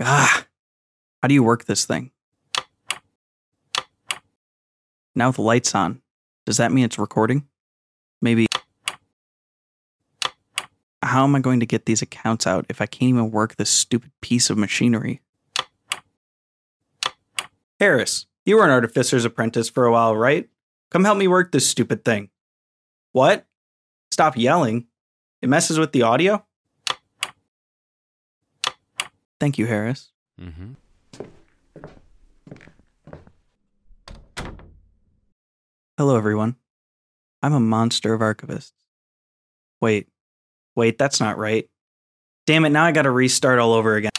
Ah, how do you work this thing? Now the lights on, does that mean it's recording? Maybe. How am I going to get these accounts out if I can't even work this stupid piece of machinery? Harris, you were an artificer's apprentice for a while, right? Come help me work this stupid thing. What? Stop yelling. It messes with the audio? Thank you, Harris. Mm-hmm. Hello, everyone. I'm a monster of archivists. Wait, wait, that's not right. Damn it, now I gotta restart all over again.